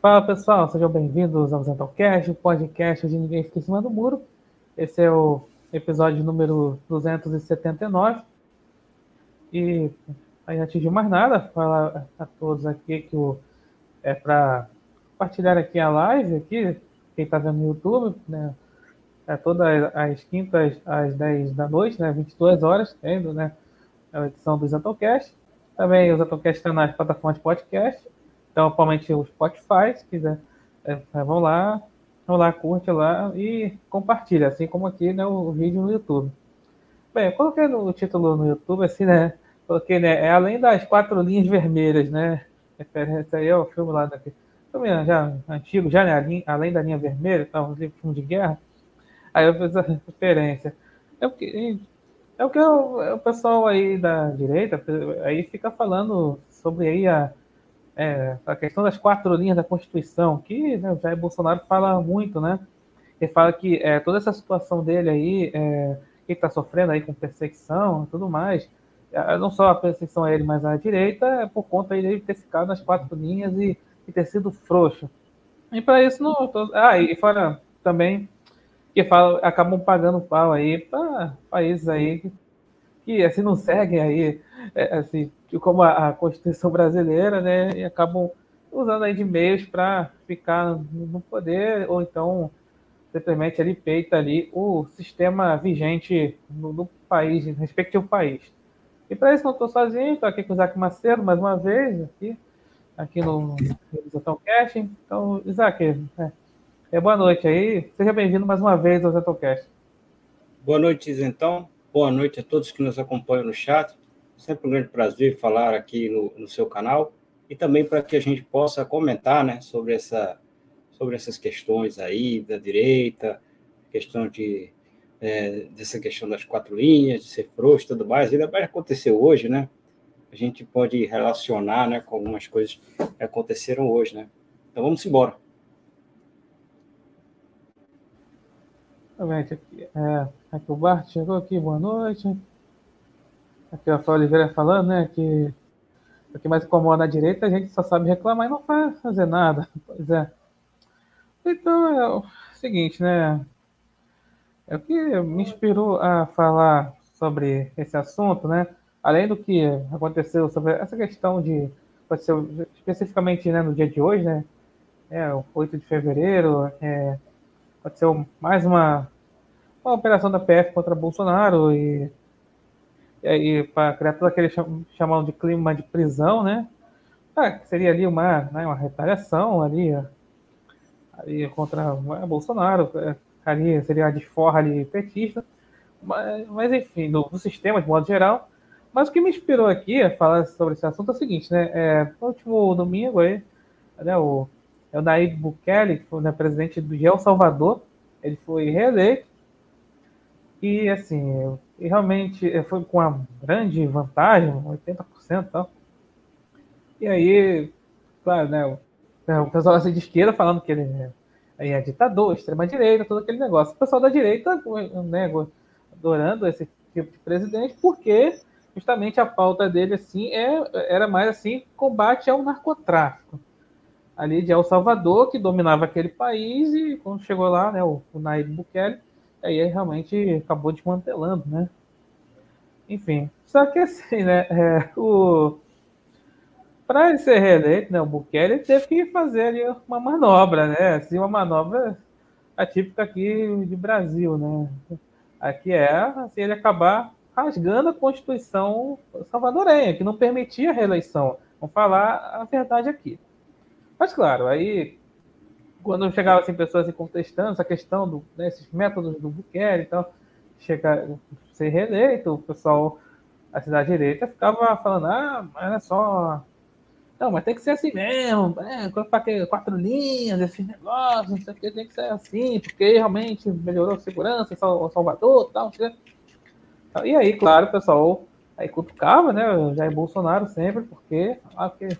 Fala pessoal, sejam bem-vindos ao Zentalcast, o podcast de Ninguém Fica em Cima do Muro. Esse é o episódio número 279. E antes de mais nada, falar a todos aqui que o, é para compartilhar aqui a live, aqui, quem está vendo no YouTube, né? É todas as quintas às 10 da noite, né? 22 horas, tendo, né? A edição do Zentalcast. Também o Zentalcast está nas plataformas de podcast então, atualmente o Spotify, se quiser, é, é, vão lá, vão lá, curte lá e compartilha, assim como aqui né, o vídeo no YouTube. Bem, eu coloquei no título no YouTube, assim, né? Coloquei, né? É além das quatro linhas vermelhas, né? Referência aí ao filme lá daqui. Filme já antigo, já né? Além da linha vermelha, tá, um filme de guerra. Aí eu fiz a referência. É o que, é o, que o, é o pessoal aí da direita aí fica falando sobre aí a é, a questão das quatro linhas da Constituição, que né, o Jair Bolsonaro fala muito, né? Ele fala que é, toda essa situação dele aí, é, que está sofrendo aí com perseguição e tudo mais, é, não só a perseguição a ele, mas a direita, é por conta de ter ficado nas quatro linhas e, e ter sido frouxo. E para isso não. Tô, ah, e fora também que fala, acabam pagando pau aí para países aí que, que assim não seguem aí é, assim, como a, Constituição brasileira, né, e acabam usando aí de meios para ficar no poder, ou então simplesmente ali peita ali o sistema vigente no, no país, no respectivo país. E para isso não estou sozinho, estou aqui com o Isaac Macedo mais uma vez, aqui, aqui no Zetocast. Então, Isaac, é, é, boa noite aí, seja bem-vindo mais uma vez ao Zetocast. Boa noite, então. Boa noite a todos que nos acompanham no chat. Sempre um grande prazer falar aqui no, no seu canal e também para que a gente possa comentar né, sobre, essa, sobre essas questões aí da direita, questão de, é, dessa questão das quatro linhas, de ser frouxo e tudo mais. Ainda vai acontecer hoje, né? A gente pode relacionar né, com algumas coisas que aconteceram hoje, né? Então vamos embora. É, aqui o Bart chegou aqui, boa noite. Aqui a Flávia Oliveira falando, né, que o que mais incomoda a direita, a gente só sabe reclamar e não faz fazer nada. Pois é. Então é o seguinte, né? É o que me inspirou a falar sobre esse assunto, né? Além do que aconteceu sobre essa questão de aconteceu especificamente né, no dia de hoje, né? É, o 8 de fevereiro, é, aconteceu mais uma, uma operação da PF contra Bolsonaro e e aí para criar todo aquele chamado de clima de prisão, né? Ah, seria ali uma, né, uma retaliação ali, ali contra né, Bolsonaro, é, ali seria a desforra ali petista, mas, mas enfim, do, sistema de modo geral. Mas o que me inspirou aqui a falar sobre esse assunto é o seguinte, né? É, no último domingo aí, né, o, é o Nayib Bukele, que foi né, presidente do El Salvador, ele foi reeleito e assim, e realmente eh, foi com uma grande vantagem, 80% e tal. E aí, claro, né, o pessoal assim, de esquerda falando que ele é, é ditador, extrema-direita, todo aquele negócio. O pessoal da direita, né, adorando esse tipo de presidente, porque justamente a pauta dele assim é, era mais assim combate ao narcotráfico ali de El Salvador que dominava aquele país e quando chegou lá né o, o Nayib Bukele aí realmente acabou desmantelando, né? Enfim, só que assim, né? É, o para ele ser reeleito, né, o Bukele teve que fazer ali uma manobra, né? Assim, uma manobra atípica aqui de Brasil, né? Aqui é assim, ele acabar rasgando a Constituição salvadorenha, que não permitia a reeleição. Vamos falar a verdade aqui. Mas claro, aí quando chegava assim, pessoas assim, contestando essa questão do, né, métodos do Bukele e tal, chegar ser reeleito, o pessoal, a cidade direita, ficava falando, ah, mas é só. Não, mas tem que ser assim mesmo, é, quatro linhas, esses negócios, não sei o que, tem que ser assim, porque realmente melhorou a segurança em Salvador e tal. E aí, claro, o pessoal aí cutucava, né, o Jair Bolsonaro sempre, porque, ah, porque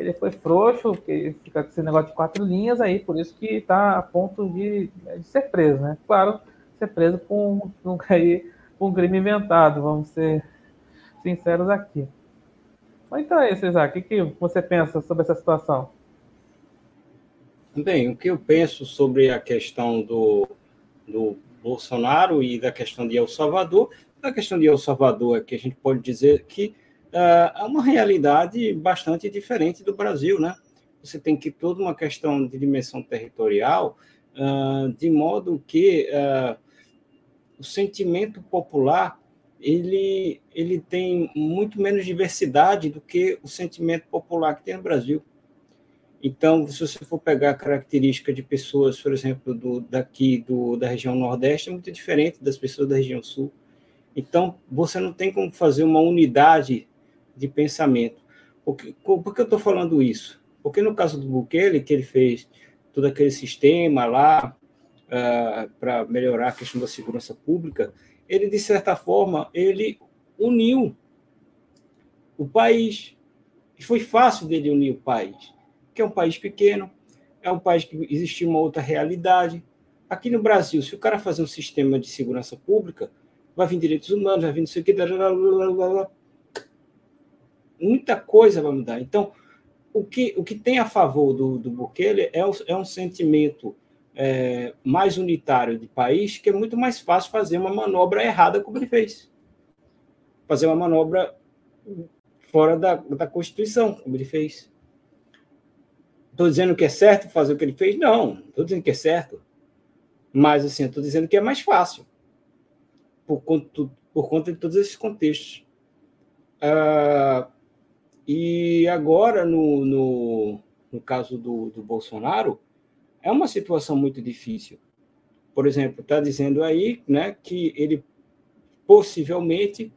ele foi frouxo, porque fica com esse negócio de quatro linhas aí, por isso que está a ponto de, de, ser preso, né? Claro, ser preso por um, um crime inventado, vamos ser sinceros aqui. Mas então é isso, Isaac. O que, que você pensa sobre essa situação? Bem, o que eu penso sobre a questão do, do Bolsonaro e da questão de El Salvador, a questão de El Salvador é que a gente pode dizer que é uma realidade bastante diferente do Brasil, né? Você tem que toda uma questão de dimensão territorial, uh, de modo que uh, o sentimento popular ele, ele tem muito menos diversidade do que o sentimento popular que tem no Brasil. Então, se você for pegar a característica de pessoas, por exemplo, do, daqui do, da região Nordeste, é muito diferente das pessoas da região Sul. Então, você não tem como fazer uma unidade de pensamento. Por que, por que eu estou falando isso? Porque no caso do Bukele, que ele fez todo aquele sistema lá uh, ah, para melhorar a questão da segurança pública, ele, de certa forma, ele uniu o país. E foi fácil dele unir o país que é um país pequeno, é um país que existe uma outra realidade. Aqui no Brasil, se o cara fazer um sistema de segurança pública, vai vir direitos humanos, vai vir não sei o que, muita coisa vai mudar. Então, o que, o que tem a favor do, do Bukele é, o, é um sentimento é, mais unitário de país, que é muito mais fácil fazer uma manobra errada como ele fez. Fazer uma manobra fora da, da Constituição, como ele fez. Estou dizendo que é certo fazer o que ele fez? Não, estou dizendo que é certo. Mas, assim, estou dizendo que é mais fácil, por conta, por conta de todos esses contextos. Ah, e agora, no, no, no caso do, do Bolsonaro, é uma situação muito difícil. Por exemplo, está dizendo aí né, que ele possivelmente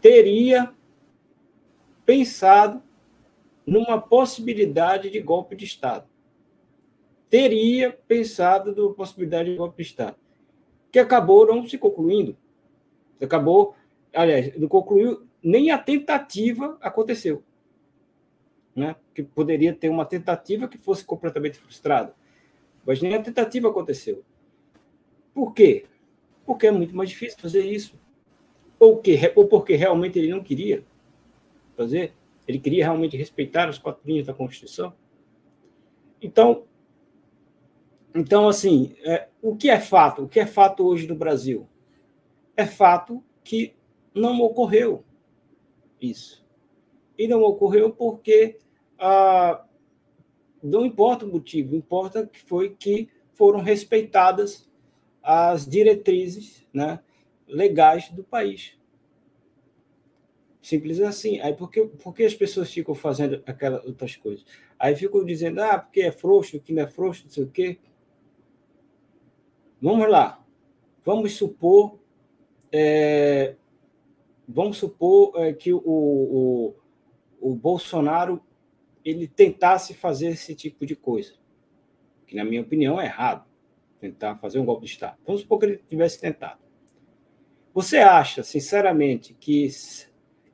teria pensado numa possibilidade de golpe de Estado. Teria pensado na possibilidade de golpe de Estado, que acabou não se concluindo. Acabou, aliás, não concluiu, nem a tentativa aconteceu. Né? Que poderia ter uma tentativa que fosse completamente frustrada. Mas nem a tentativa aconteceu. Por quê? Porque é muito mais difícil fazer isso. Ou, que, ou porque realmente ele não queria fazer. Ele queria realmente respeitar os quatro linhas da Constituição. Então, então assim, é, o que é fato? O que é fato hoje no Brasil? É fato que não ocorreu isso. E não ocorreu porque ah, não importa o motivo, importa que foi que foram respeitadas as diretrizes né, legais do país. Simples assim. Aí por que, por que as pessoas ficam fazendo aquelas outras coisas? Aí ficam dizendo, ah, porque é frouxo, que não é frouxo, não sei o quê. Vamos lá. Vamos supor. É, vamos supor é, que o, o, o Bolsonaro ele tentasse fazer esse tipo de coisa. Que, na minha opinião, é errado. Tentar fazer um golpe de Estado. Vamos supor que ele tivesse tentado. Você acha, sinceramente, que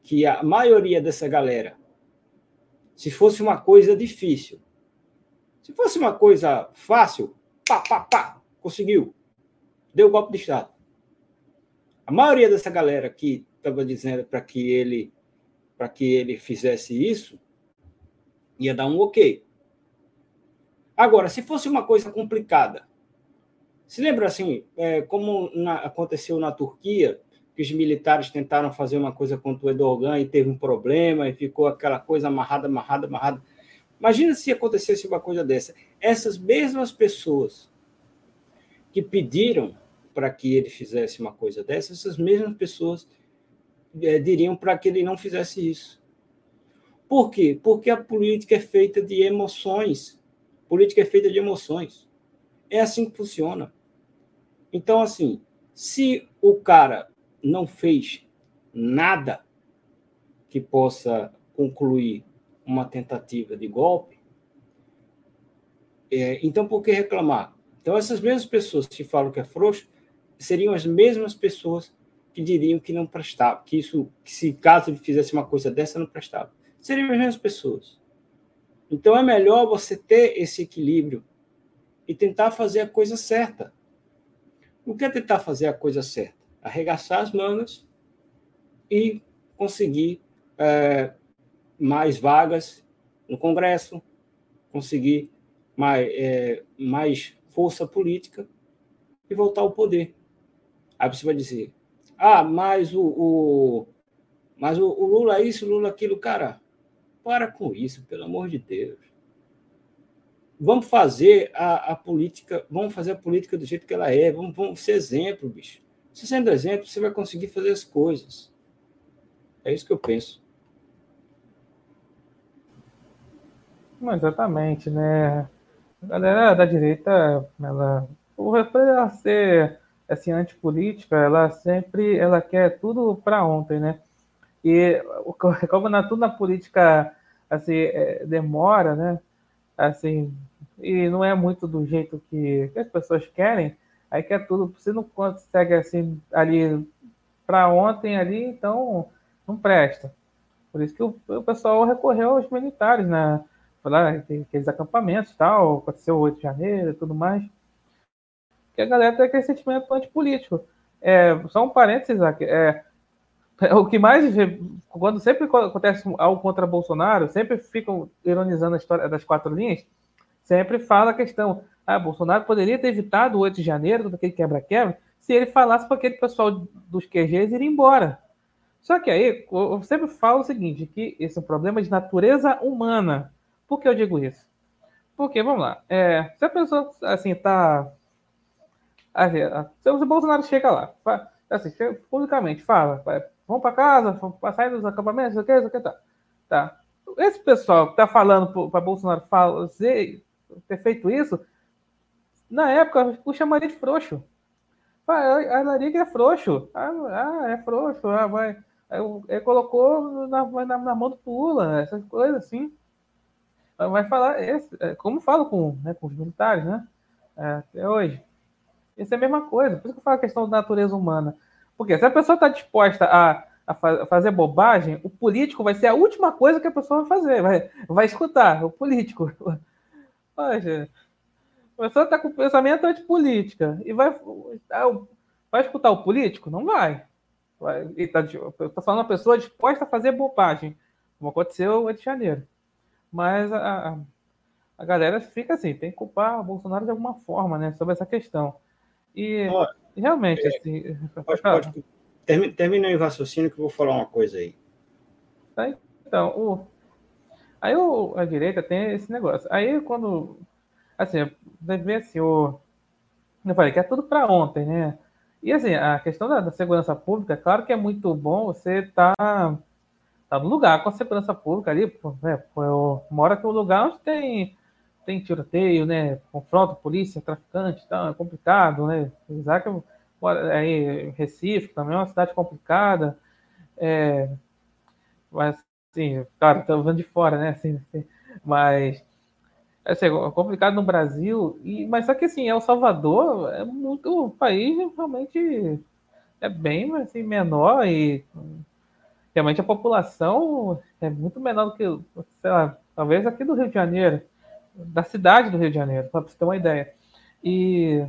que a maioria dessa galera, se fosse uma coisa difícil, se fosse uma coisa fácil, pá, pá, pá, conseguiu, deu golpe de Estado. A maioria dessa galera que estava dizendo para que ele para que ele fizesse isso, ia dar um ok. Agora, se fosse uma coisa complicada, se lembra assim, é, como na, aconteceu na Turquia, que os militares tentaram fazer uma coisa contra o Erdogan e teve um problema e ficou aquela coisa amarrada, amarrada, amarrada. Imagina se acontecesse uma coisa dessa. Essas mesmas pessoas que pediram para que ele fizesse uma coisa dessa, essas mesmas pessoas é, diriam para que ele não fizesse isso. Por quê? Porque a política é feita de emoções. política é feita de emoções. É assim que funciona. Então, assim, se o cara não fez nada que possa concluir uma tentativa de golpe, é, então por que reclamar? Então, essas mesmas pessoas que falam que é frouxo seriam as mesmas pessoas que diriam que não prestava, que isso, que se caso ele fizesse uma coisa dessa, não prestava. Seriam as mesmas pessoas. Então, é melhor você ter esse equilíbrio e tentar fazer a coisa certa. O que é tentar fazer a coisa certa? arregaçar as mangas e conseguir é, mais vagas no Congresso, conseguir mais, é, mais força política e voltar ao poder. Aí você vai dizer, ah, mas o, o mas o, o Lula é isso, o Lula é aquilo, cara, para com isso, pelo amor de Deus. Vamos fazer a, a política, vamos fazer a política do jeito que ela é, vamos, vamos ser exemplo, bicho. Se sendo exemplo, você vai conseguir fazer as coisas. É isso que eu penso. Exatamente, né? A galera da direita, ela, por ela ser assim, antipolítica, ela sempre ela quer tudo para ontem, né? E como na, tudo na política assim, é, demora, né? Assim, e não é muito do jeito que, que as pessoas querem, aí quer tudo, você não consegue assim ali para ontem ali, então não presta. Por isso que o, o pessoal recorreu aos militares, né? Lá, aqueles acampamentos tal, aconteceu o 8 de janeiro e tudo mais. Que a galera tem aquele sentimento antipolítico. É, só um parênteses aqui. É, o que mais quando sempre acontece algo contra Bolsonaro, sempre ficam ironizando a história das quatro linhas, sempre fala a questão, ah, Bolsonaro poderia ter evitado o 8 de janeiro, todo aquele quebra-quebra, se ele falasse para aquele pessoal dos QGs ir embora. Só que aí, eu sempre falo o seguinte, que esse é um problema de natureza humana. Por que eu digo isso? Porque, vamos lá, é, se a pessoa, assim, tá... Assim, se o Bolsonaro chega lá, assim, publicamente, fala, vamos para casa, para sair dos acampamentos, o que, o que, tá. tá. Esse pessoal que tá falando para Bolsonaro fazer, ter feito isso, na época, o chamaria de frouxo. A Lariga é frouxo. Ah, ah, é frouxo. Ah, vai. Ele colocou na, na, na mão do Pula, essas coisas assim. Vai falar, esse, é, como falo com, né, com os militares, né? É, até hoje. Isso é a mesma coisa. Por isso que eu falo a questão da natureza humana. Porque se a pessoa está disposta a, a, fa fazer bobagem, o político vai ser a última coisa que a pessoa vai fazer. Vai, vai escutar, o político. Poxa, a pessoa está com pensamento antipolítica e vai, vai escutar o político? Não vai. vai tá, eu estou falando uma pessoa disposta a fazer bobagem, como aconteceu Rio de Janeiro. Mas a, a galera fica assim, tem que culpar o Bolsonaro de alguma forma, né, sobre essa questão. E Realmente, é, assim. Pode, pode, termina, termina o raciocínio que eu vou falar uma coisa aí. Tá, então, o, aí o, a direita tem esse negócio. Aí quando. Assim, deve ver assim, o. Eu falei que é tudo para ontem, né? E assim, a questão da, da, segurança pública, claro que é muito bom você estar tá, tá no lugar com a segurança pública ali, né? Uma hora que o lugar onde tem tem tiroteio, né? Confronto, polícia, traficante, então é complicado, né? Isaac, aí, Recife também é uma cidade complicada, é, mas, assim, claro, estamos vendo de fora, né? Assim, mas, assim, é complicado no Brasil, e, mas só que, assim, El Salvador é muito, o país realmente é bem, assim, menor e realmente a população é muito menor do que, sei lá, talvez aqui do Rio de Janeiro da cidade do Rio de Janeiro, para você ter uma ideia. E,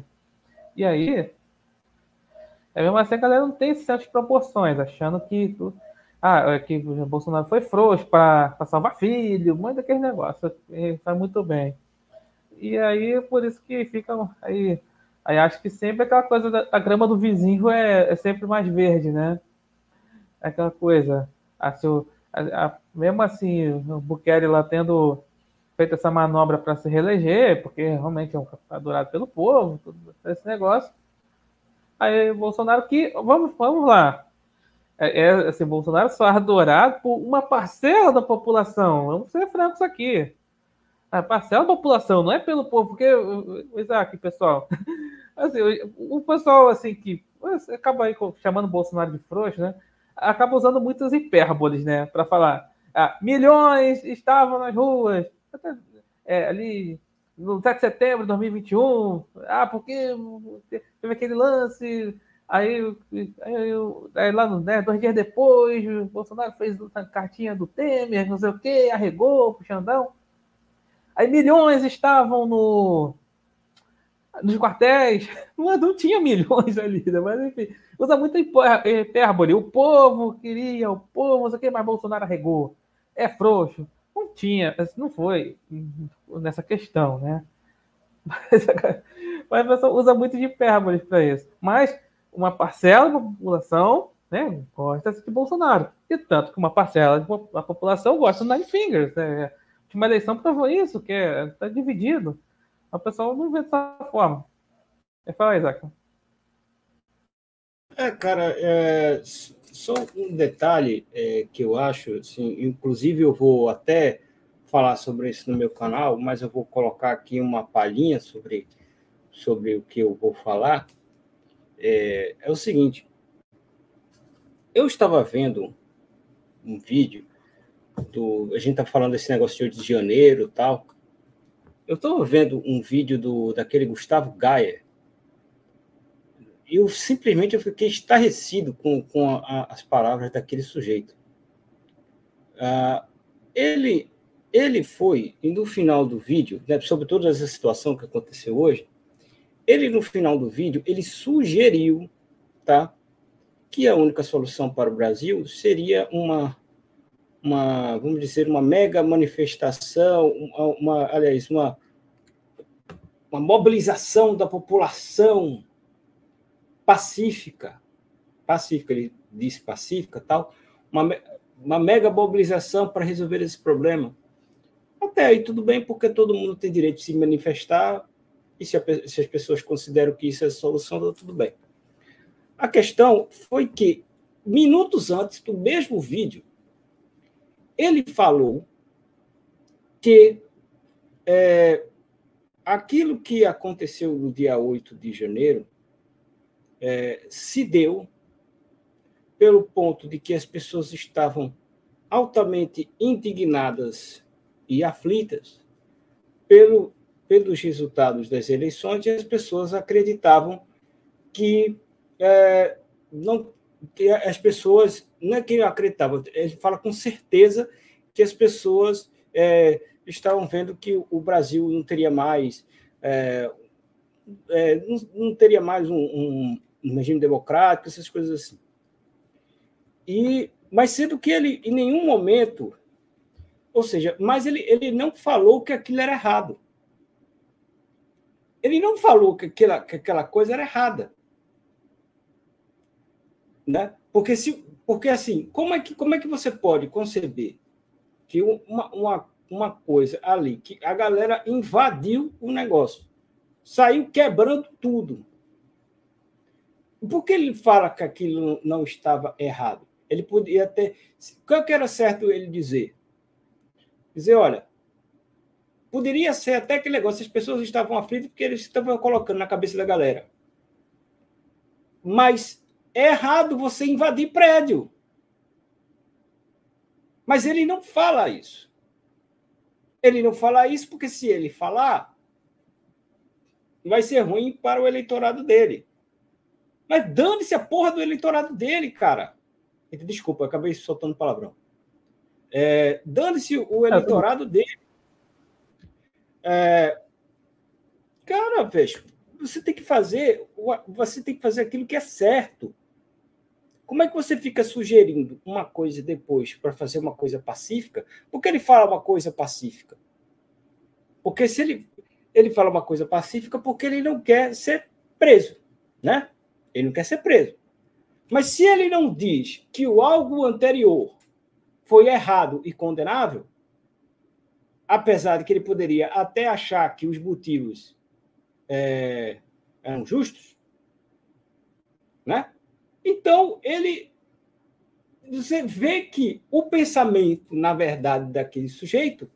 e aí, é mesmo assim a galera não tem certas proporções, achando que, ah, é que o Bolsonaro foi frouxo para salvar filho, muito daquele negócio, está muito bem. E aí, por isso que fica aí, aí acho que sempre aquela coisa da a grama do vizinho é, é sempre mais verde, né? Aquela coisa, assim, a, a, mesmo assim, o Bukele lá tendo feito essa manobra para se reeleger, porque realmente é um adorado pelo povo, esse negócio. Aí Bolsonaro que vamos, vamos lá. É, é, assim, Bolsonaro só adorado por uma parcela da população. Vamos ser francos aqui. A parcela da população, não é pelo povo, porque, Isaac, pessoal, assim, o pessoal assim que acaba aí chamando Bolsonaro de frouxo, né? Acaba usando muitas hipérboles, né? Para falar, ah, milhões estavam nas ruas, é, ali no 7 de setembro de 2021, ah, porque teve aquele lance, aí, aí, aí lá no, né, dois dias depois, o Bolsonaro fez a cartinha do Temer, não sei o que, arregou pro Xandão. Aí milhões estavam no, nos quartéis, não, não tinha milhões ali, né? mas enfim, usa muita hipérbole. O povo queria, o povo, não sei o que, mas Bolsonaro arregou. É frouxo. Não tinha, não foi nessa questão, né? Mas, mas a pessoa usa muito de hipérbole para isso. Mas uma parcela da população né, gosta de Bolsonaro. E tanto que uma parcela da população gosta do Nine Fingers. Né? Uma eleição provou isso, que está é, tá dividido. A pessoa não vê dessa forma. É, fala aí, Isaac. É, cara, é, só um detalhe é, que eu acho, assim, inclusive eu vou até falar sobre isso no meu canal, mas eu vou colocar aqui uma palhinha sobre, sobre o que eu vou falar. É, é o seguinte: eu estava vendo um vídeo do. A gente está falando desse negócio de 8 de janeiro tal. Eu estava vendo um vídeo do, daquele Gustavo Gaia. Eu simplesmente eu fiquei estarrecido com, com a, a, as palavras daquele sujeito. Uh, ele, ele foi, e no final do vídeo, né, sobre toda essa situação que aconteceu hoje, ele, no final do vídeo, ele sugeriu tá, que a única solução para o Brasil seria uma, uma vamos dizer, uma mega manifestação, uma, uma aliás, uma, uma mobilização da população pacífica, pacífica, ele disse pacífica, tal, uma, uma mega mobilização para resolver esse problema. Até aí tudo bem, porque todo mundo tem direito de se manifestar, e se, a, se as pessoas consideram que isso é solução, tá tudo bem. A questão foi que, minutos antes do mesmo vídeo, ele falou que é, aquilo que aconteceu no dia 8 de janeiro é, se deu pelo ponto de que as pessoas estavam altamente indignadas e aflitas pelo, pelos resultados das eleições e as pessoas acreditavam que é, não que as pessoas não é que acreditavam, ele fala com certeza que as pessoas é, estavam vendo que o Brasil não teria mais é, é, não, não, teria mais um, um, um, regime democrático, essas coisas assim. E, mas sendo que ele, em nenhum momento, ou seja, mas ele, ele não falou que aquilo era errado. Ele não falou que aquela, que aquela coisa era errada. Né? Porque, se, porque assim, como é, que, como é que você pode conceber que uma, uma, uma coisa ali, que a galera invadiu o negócio, saiu quebrando tudo. Por que ele fala que aquilo não estava errado? Ele podia ter. Qual que era certo ele dizer? Dizer, olha, poderia ser até aquele negócio, as pessoas estavam aflitas porque eles estavam colocando na cabeça da galera. Mas é errado você invadir prédio. Mas ele não fala isso. Ele não fala isso porque se ele falar, vai ser ruim para o eleitorado dele. Mas dane-se a porra do eleitorado dele, cara. Desculpa, acabei soltando palavrão. É, dane-se o eleitorado dele. É, cara, vejo, você tem que fazer, você tem que fazer aquilo que é certo. Como é que você fica sugerindo uma coisa depois para fazer uma coisa pacífica? Por que ele fala uma coisa pacífica? Porque se ele, ele fala uma coisa pacífica porque ele não quer ser preso, né? Ele não quer ser preso. Mas se ele não diz que o algo anterior foi errado e condenável, apesar de que ele poderia até achar que os motivos é, eram justos, né? Então, ele. Você vê que o pensamento, na verdade, daquele sujeito,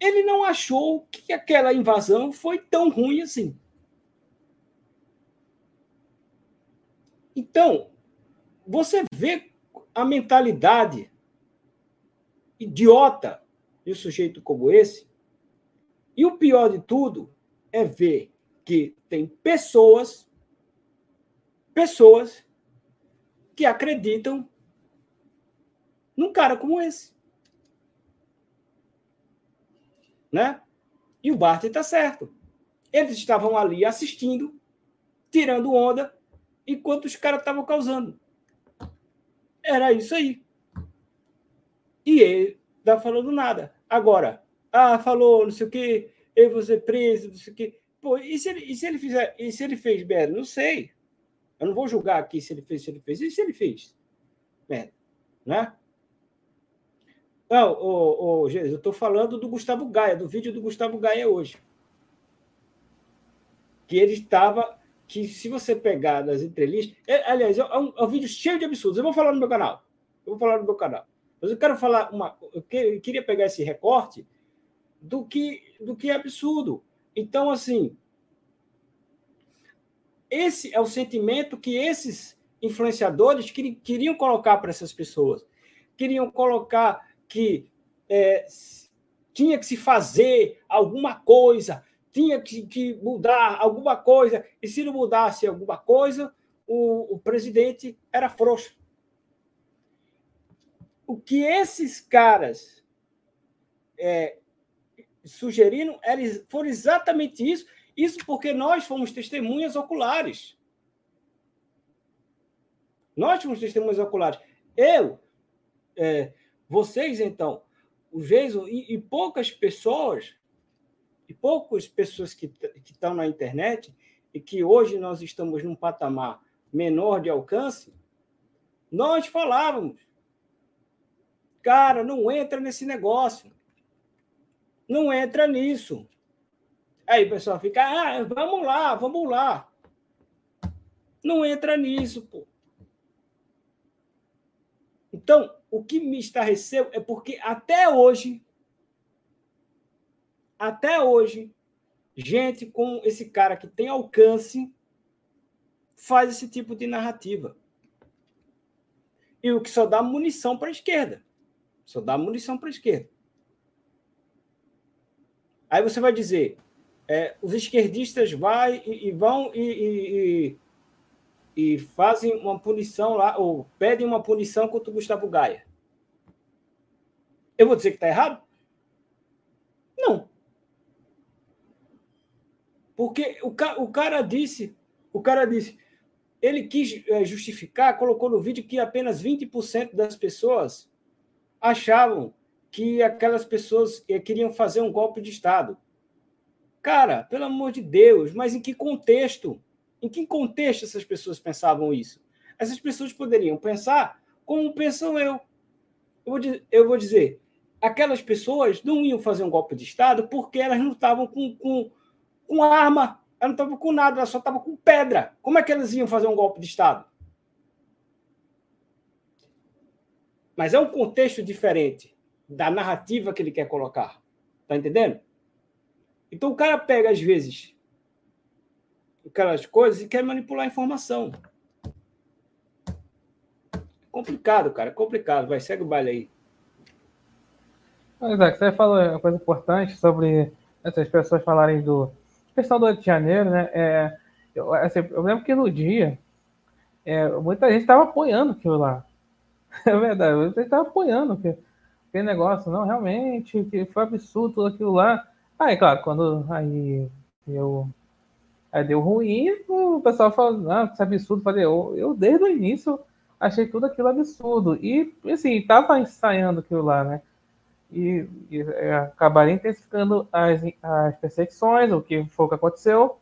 ele não achou que aquela invasão foi tão ruim assim. Então, você vê a mentalidade idiota de um sujeito como esse, e o pior de tudo é ver que tem pessoas, pessoas que acreditam num cara como esse. Né? E o Bart está certo. Eles estavam ali assistindo, tirando onda, enquanto os caras estavam causando. Era isso aí. E ele tá falando nada. Agora, ah, falou, não sei o quê, eu vou ser preso, não sei o quê. Pô, e se ele, e se ele fizer, e se ele fez merda? Não sei. Eu não vou julgar aqui se ele fez, se ele fez. E se ele fez? Merda. Né? Não, ô, Jesus, eu estou falando do Gustavo Gaia, do vídeo do Gustavo Gaia hoje. Que ele estava. Que se você pegar nas entrelistas. É, aliás, é um, é um vídeo cheio de absurdos. Eu vou falar no meu canal. Eu vou falar no meu canal. Mas eu quero falar uma. Eu queria pegar esse recorte do que, do que é absurdo. Então, assim, esse é o sentimento que esses influenciadores queriam colocar para essas pessoas. Queriam colocar que é, tinha que se fazer alguma coisa, tinha que, que, mudar alguma coisa, e se não mudasse alguma coisa, o, o presidente era frouxo. O que esses caras é, sugeriram era, foram exatamente isso. Isso porque nós fomos testemunhas oculares. Nós fomos testemunhas oculares. Eu, é, vocês, então, o Jason e, e, poucas pessoas, e poucas pessoas que, estão na internet, e que hoje nós estamos num patamar menor de alcance, nós falávamos, cara, não entra nesse negócio. Não entra nisso. Aí o pessoal fica, ah, vamos lá, vamos lá. Não entra nisso, pô. Então, o que me estarreceu é porque até hoje, até hoje, gente com esse cara que tem alcance faz esse tipo de narrativa. E o que só dá munição para a esquerda. Só dá munição para a esquerda. Aí você vai dizer, é, os esquerdistas vai e, e vão e, e, e, fazem uma punição lá, ou pedem uma punição contra o Gustavo Gaia. Eu vou dizer que está errado? Não. Porque o, o cara disse, o cara disse, ele quis é, justificar, colocou no vídeo que apenas 20% das pessoas achavam que aquelas pessoas eh, queriam fazer um golpe de Estado. Cara, pelo amor de Deus, mas em que contexto? Em que contexto essas pessoas pensavam isso? Essas pessoas poderiam pensar como pensam eu. Eu vou, eu vou dizer, aquelas pessoas não iam fazer um golpe de Estado porque elas não estavam com, com, com arma, elas não estavam com nada, elas só estavam com pedra. Como é que elas iam fazer um golpe de Estado? Mas é um contexto diferente da narrativa que ele quer colocar. Tá entendendo? Então o cara pega, às vezes, aquelas coisas e quer manipular a informação. Complicado, cara, complicado. Vai, segue o baile aí. Pois é, você falou uma coisa importante sobre essas pessoas falarem do questão do Rio de Janeiro, né? É, eu, assim, eu lembro que no dia é, muita gente estava apoiando aquilo lá. É verdade, muita gente estava apoiando aquele, aquele negócio. Não, realmente, que foi absurdo tudo aquilo lá. Aí, claro, quando aí eu aí deu ruim, o pessoal falou, ah, que absurdo. Falei, eu, eu desde o início achei tudo aquilo absurdo. E, assim, tava ensaiando aquilo lá, né? E, e é, intensificando as, as perseguições, o que foi o que aconteceu.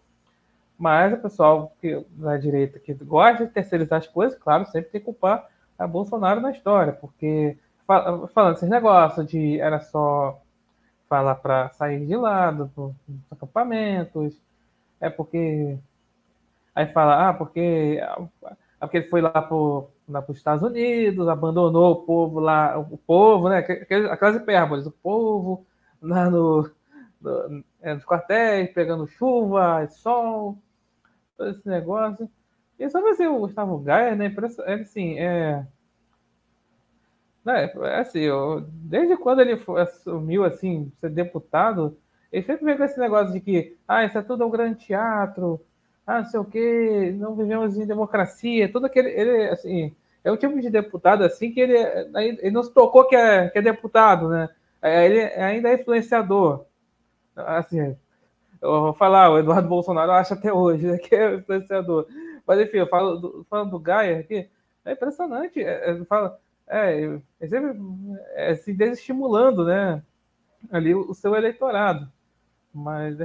Mas o pessoal que, da direita que gosta de terceirizar as coisas, claro, sempre tem que culpar a Bolsonaro na história, porque falando esses negócios de era só falar para sair de lado dos acampamentos, é porque aí fala, ah, porque, é porque ele foi lá lá os Estados Unidos, abandonou o povo lá, o povo, né? Aquelas hipérboles, o povo lá no, no, é, nos quartéis, pegando chuva, sol, todo esse negócio. E só ver o Gustavo Gaia, né? Ele, assim, é, é, assim, eu, desde quando ele assumiu assim, ser deputado, ele sempre veio com esse negócio de que ah, isso é tudo um grande teatro, ah, não sei o quê, não vivemos em democracia, tudo aquele. Ele, assim, é o tipo de deputado assim que ele, ele não se tocou que é, que é deputado, né? Ele ainda é influenciador. Assim, eu vou falar, o Eduardo Bolsonaro acha até hoje né, que é influenciador. Mas enfim, eu falo do, falando do Gaia aqui, é impressionante. É, é, fala, é, é sempre é, se desestimulando, né? Ali o, seu eleitorado. Mas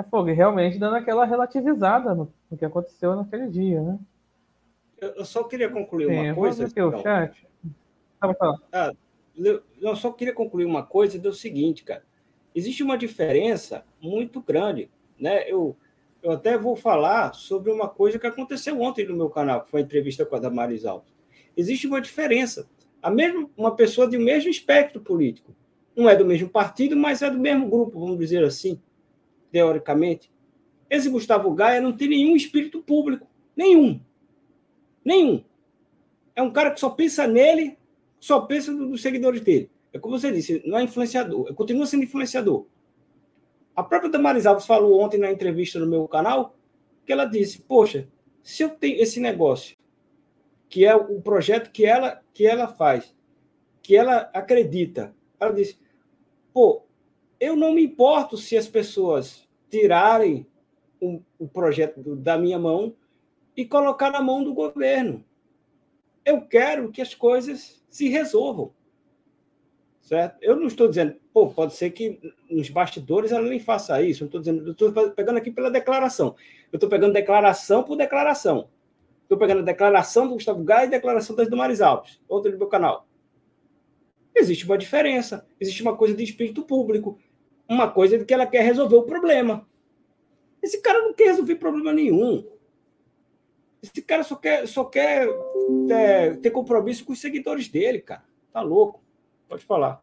é, fogo, realmente dando aquela relativizada no, no, que aconteceu naquele dia, né? Eu só queria concluir Sim, uma coisa. Aqui o chat. Ah, eu só queria concluir uma coisa do seguinte, cara. Existe uma diferença muito grande, né? Eu, eu até vou falar sobre uma coisa que aconteceu ontem no meu canal, que foi a entrevista com a Damaris Alves. Existe uma diferença. A mesma, uma pessoa de um mesmo espectro político. Não é do mesmo partido, mas é do mesmo grupo, vamos dizer assim, teoricamente. Esse Gustavo Gaia não tem nenhum espírito público. Nenhum. Nenhum. É um cara que só pensa nele, só pensa nos seguidores dele. É como você disse, não é influenciador. Continua sendo influenciador. A própria Damaris Alves falou ontem na entrevista no meu canal que ela disse: Poxa, se eu tenho esse negócio, que é o projeto que ela, que ela faz, que ela acredita, ela disse: Pô, eu não me importo se as pessoas tirarem o, projeto da minha mão e colocar na mão do governo. Eu quero que as coisas se resolvam. Certo? Eu não estou dizendo, pô, pode ser que nos bastidores ela nem faça isso. Eu estou dizendo, eu estou pegando aqui pela declaração. Eu estou pegando declaração por declaração. Estou pegando a declaração do Gustavo Gai e declaração das do Maris Alves, outro do meu canal. Existe uma diferença, existe uma coisa de espírito público, uma coisa de que ela quer resolver o problema. Esse cara não quer resolver problema nenhum. Esse cara só quer, só quer é, ter compromisso com os seguidores dele, cara. Tá louco. Pode falar.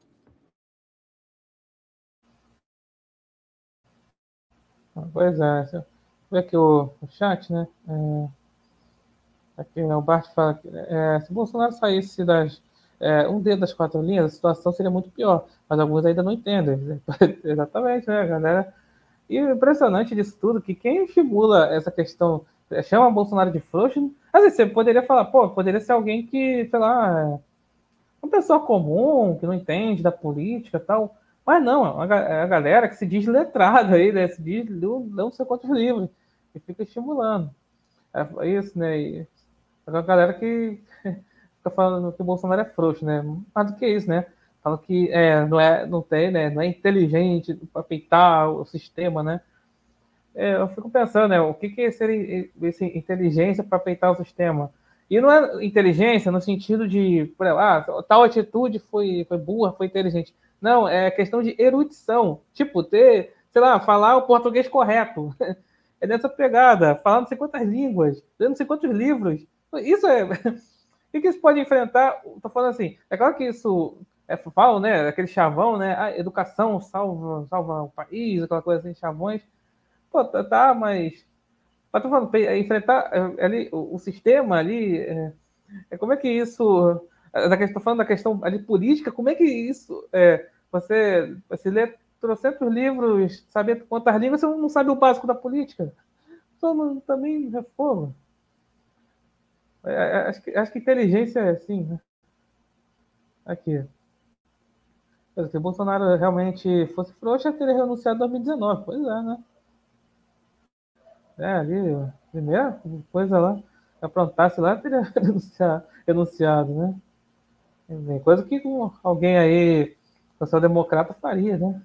Pois é. Vê aqui o, o chat, né? É, aqui né, o Bart fala que é, se Bolsonaro saísse das, é, um dedo das quatro linhas, a situação seria muito pior. Mas alguns ainda não entendem. Exatamente, né, galera? E o impressionante disso tudo que quem estimula essa questão é, chama Bolsonaro de frouxo. Assim, você poderia falar, pô, poderia ser alguém que, sei lá, uma pessoa comum, que não entende da política tal. Mas não, é a galera que se diz letrada aí, né? Se diz não sei quantos livros, e fica estimulando. É isso, né? É a galera que fica falando que o Bolsonaro é frouxo, né? Mais do que isso, né? Fala que é, não, é, não tem, né? Não é inteligente para peitar o sistema, né? É, eu fico pensando, né? O que, que seria esse inteligência para peitar o sistema? E não é inteligência no sentido de, por exemplo, ah, tal atitude foi, foi burra, foi inteligente. Não, é questão de erudição. Tipo, ter, sei lá, falar o português correto. É dessa pegada. Falar não sei quantas línguas, não sei quantos livros. Isso é. O que, isso pode enfrentar? Estou falando assim. É claro que isso. É, falam, né? Aquele chavão, né? Educação salva, salva o país, aquela coisa assim, chavões. Pô, tá, tá mas mas tô falando, enfrentar é, ali, o, o sistema ali, é, é, como é que isso. Estou falando da questão ali política, como é que isso. É, você, você lê trocentos livros, saber quantas línguas, você não sabe o básico da política. Então, também reforma. É, é, acho, que, acho que inteligência é assim, né? Aqui. Se o Bolsonaro realmente fosse frouxo, teria renunciado em 2019. Pois é, né? É, ali, primeira coisa lá, aprontasse lá, teria renunciado, né? Coisa que alguém aí, social-democrata, faria, né?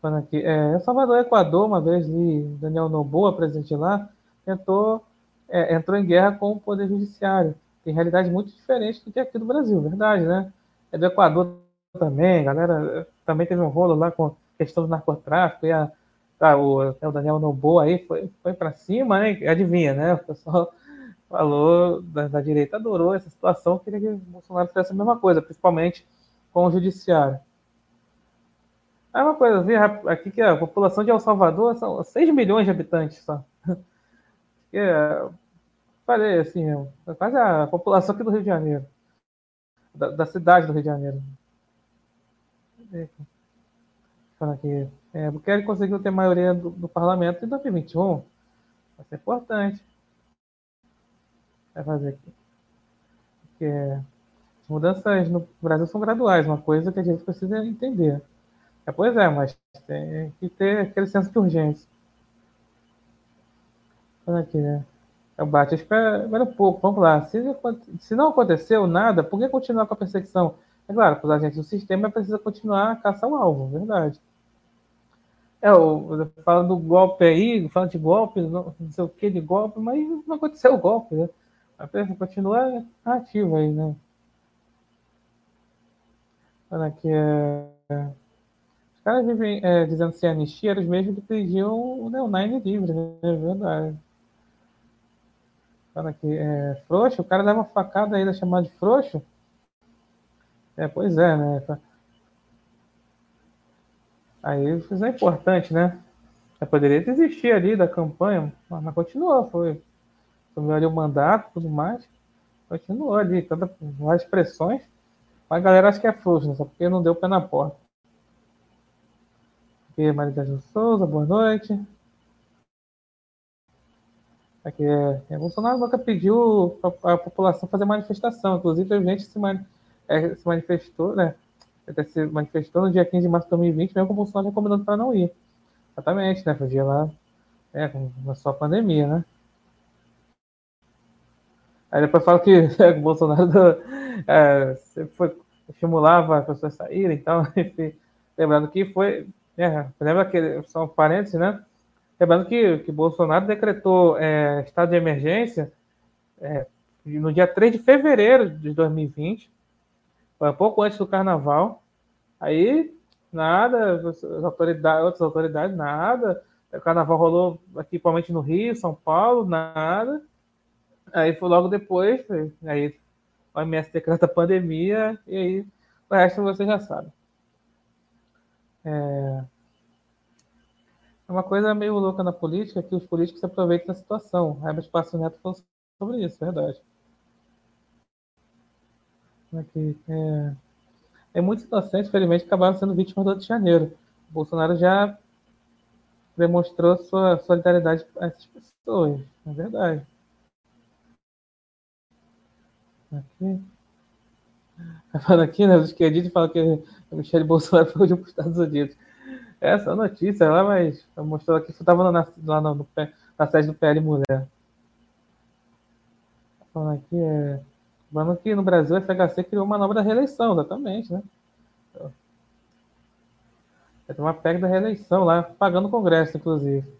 Falando aqui, é, Salvador, Equador, uma vez li Daniel Noboa, presidente lá, tentou, é, entrou em guerra com o Poder Judiciário. Tem realidade muito diferente do que aqui do Brasil, verdade, né? É do Equador também, galera, também teve um rolo lá com questão do narcotráfico e a Tá, o, o Daniel Noboa aí foi, foi para cima, né? Adivinha, né? O pessoal falou da, da, direita, adorou essa situação, queria que o Bolsonaro fizesse a mesma coisa, principalmente com o judiciário. É uma coisa, aqui que a população de El Salvador são 6 milhões de habitantes só. É, falei assim, quase a população aqui do Rio de Janeiro. Da, da cidade do Rio de Janeiro. Fala aqui. É, Bukele conseguiu ter maioria do, do parlamento em 2021. Vai ser importante. Vai fazer aqui. Porque as mudanças no Brasil são graduais, uma coisa que a gente precisa entender. É, pois é, mas tem que ter aquele senso de urgência. Olha aqui, né? É o Bate, espera, espera um pouco, vamos lá. Se, se não aconteceu nada, por que continuar com a perseguição? É claro, para os agentes do sistema precisa continuar a caça ao alvo, verdade. É, o, falando do golpe aí, falando de golpe, não, não sei o que de golpe, mas não aconteceu o golpe, né? A pessoa continua ativa aí, né? Olha aqui, é... Os caras vivem é, dizendo se anistia eram os mesmos que pediam o Nine livre, né? É verdade. Olha aqui, é, frouxo, o cara dá uma facada aí, chamar de frouxo. É, pois é, né? Aí isso é importante, né? Eu poderia desistir ali da campanha, mas continuou, foi. Assumiu ali o mandato tudo mais. Continuou ali, todas as pressões. Mas a galera acha que é frouxo, né? Só porque não deu pé na porta. Aqui, Maria de Souza, boa noite. Aqui é, é, Bolsonaro nunca pediu a, a população fazer manifestação. Inclusive, a gente se, é, se manifestou, né? até se manifestou no dia 15 de março de 2020, mesmo com o Bolsonaro já combinando para não ir. Exatamente, né? Foi lá, é, começou a pandemia, né? Aí depois fala que é, o Bolsonaro é, foi, estimulava as pessoas a saírem e tal, enfim. Lembrando que foi. É, lembra que são parênteses, né? Lembrando que, que Bolsonaro decretou é, estado de emergência é, no dia 3 de fevereiro de 2020 foi pouco antes do carnaval. Aí, nada, as autoridades, outras autoridades, nada. O carnaval rolou aqui, principalmente no Rio, São Paulo, nada. Aí foi logo depois, aí o OMS decreta a pandemia, e aí o resto você já sabe. É... é uma coisa meio louca na política que os políticos se aproveitam da situação. Herbert Passo Neto falou sobre isso, verdade. Aqui, é, é muitos inocentes, infelizmente, acabaram sendo vítimas do 8 de janeiro. O Bolsonaro já demonstrou sua solidariedade a essas pessoas, é verdade. Aqui. Falando aqui, né? Os esquerdistas falam que o Michele Bolsonaro foi para os Estados Unidos. Essa notícia lá, mas mostrou aqui que estava lá no, no, na sede do PL Mulher. Tá falando aqui é. Lembrando que no Brasil a FHC criou uma nova reeleição, exatamente, né? Vai ter uma PEC da reeleição lá, pagando o Congresso, inclusive.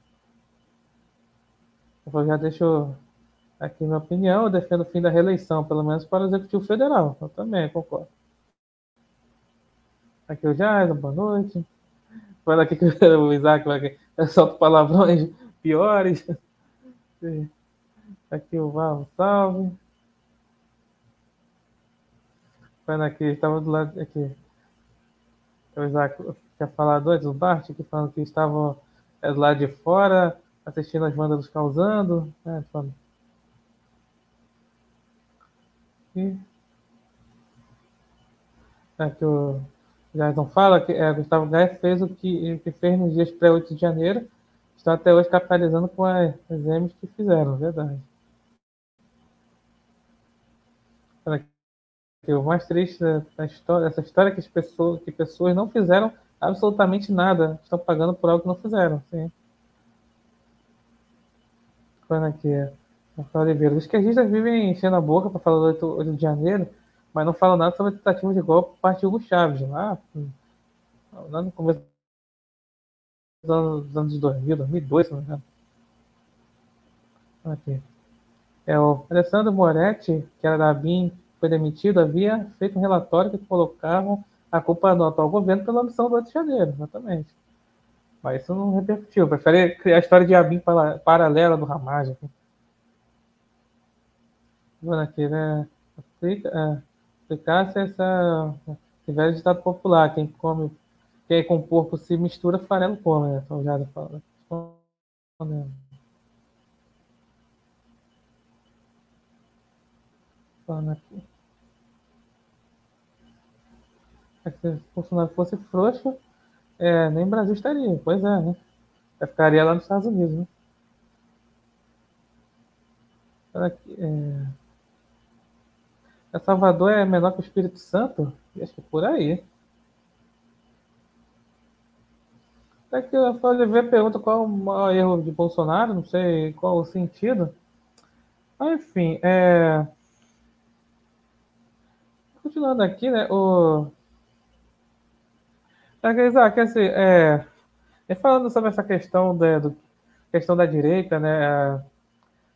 Eu já deixo aqui minha opinião, eu defendo o fim da reeleição, pelo menos para o Executivo Federal. Eu também concordo. Aqui o Jair, boa noite. Fala aqui que o Isaac vai solta palavrões piores. Aqui o Val, salve. Falando aqui, estava do lado aqui. O Isaac tinha falado antes, o Bart, que falando que estavam é, do lado de fora, assistindo as bandas causando. Né, falando. E aqui o Jason fala que é, Gustavo Gaia fez o que, que fez nos dias pré-8 de janeiro. Estão até hoje capitalizando com as, as M's que fizeram, verdade. O mais triste da história, essa história é que as pessoas, que pessoas não fizeram absolutamente nada, estão pagando por algo que não fizeram. Sim. Quando aqui, Rafael Oliveira. Os esquerdistas vivem enchendo a boca para falar do 8 de janeiro, mas não falam nada sobre a tentativa de golpe por parte de Hugo Chaves, lá, lá no começo dos anos, anos 2000, 2002, se não me engano. Aqui. É o Alessandro Moretti, que era da BIM foi demitido havia feito um relatório que colocava a culpa no atual governo pela omissão do 8 de janeiro, exatamente. Mas isso não repercutiu. Prefere criar a história de Abin paralela do Ramagem. Vamos aqui, né? Aplica, é, aplicar-se essa. Se tiver ditado popular, quem come, quem com porco se mistura, farelo come, né? Então já fala. Falando aqui. Se o Bolsonaro fosse frouxo, é, nem Brasil estaria. Pois é, né? Eu ficaria lá nos Estados Unidos, né? Aqui, é... Salvador é menor que o Espírito Santo? Acho que é por aí. Até que o Oliveira pergunta qual o maior erro de Bolsonaro, não sei qual o sentido. enfim, é... continuando aqui, né? O... É, Isaac, assim, é, E falando sobre essa questão da, do, questão da direita, né?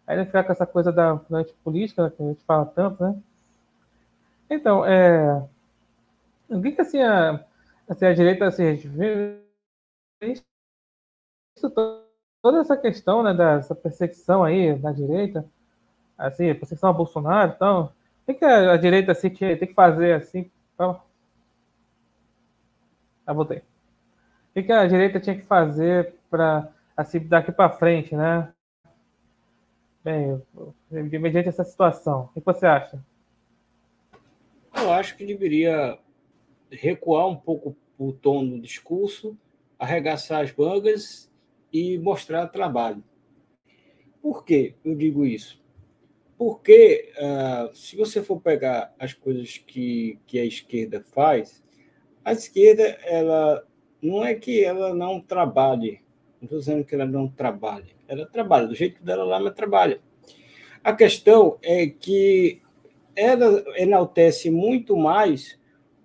Aí ficar com essa coisa da, política, que a gente fala tanto, né? Então, é. O que, que assim a, assim, a direita, assim, a gente vê isso, toda essa questão, né, dessa perseguição aí da direita, assim, perseguição a Bolsonaro, então, o que, a, a direita assim, tem que fazer assim? Pra... Ah, voltei. O que, que a direita tinha que fazer para assim, daqui para frente, né? Bem, mediante essa situação, o que você acha? Eu acho que deveria recuar um pouco o tom do discurso, arregaçar as mangas e mostrar trabalho. Por que eu digo isso? Porque uh, se você for pegar as coisas que, que a esquerda faz, a esquerda ela não é que ela não trabalhe, não estou dizendo que ela não trabalhe, ela trabalha do jeito dela lá, mas trabalha. A questão é que ela enaltece muito mais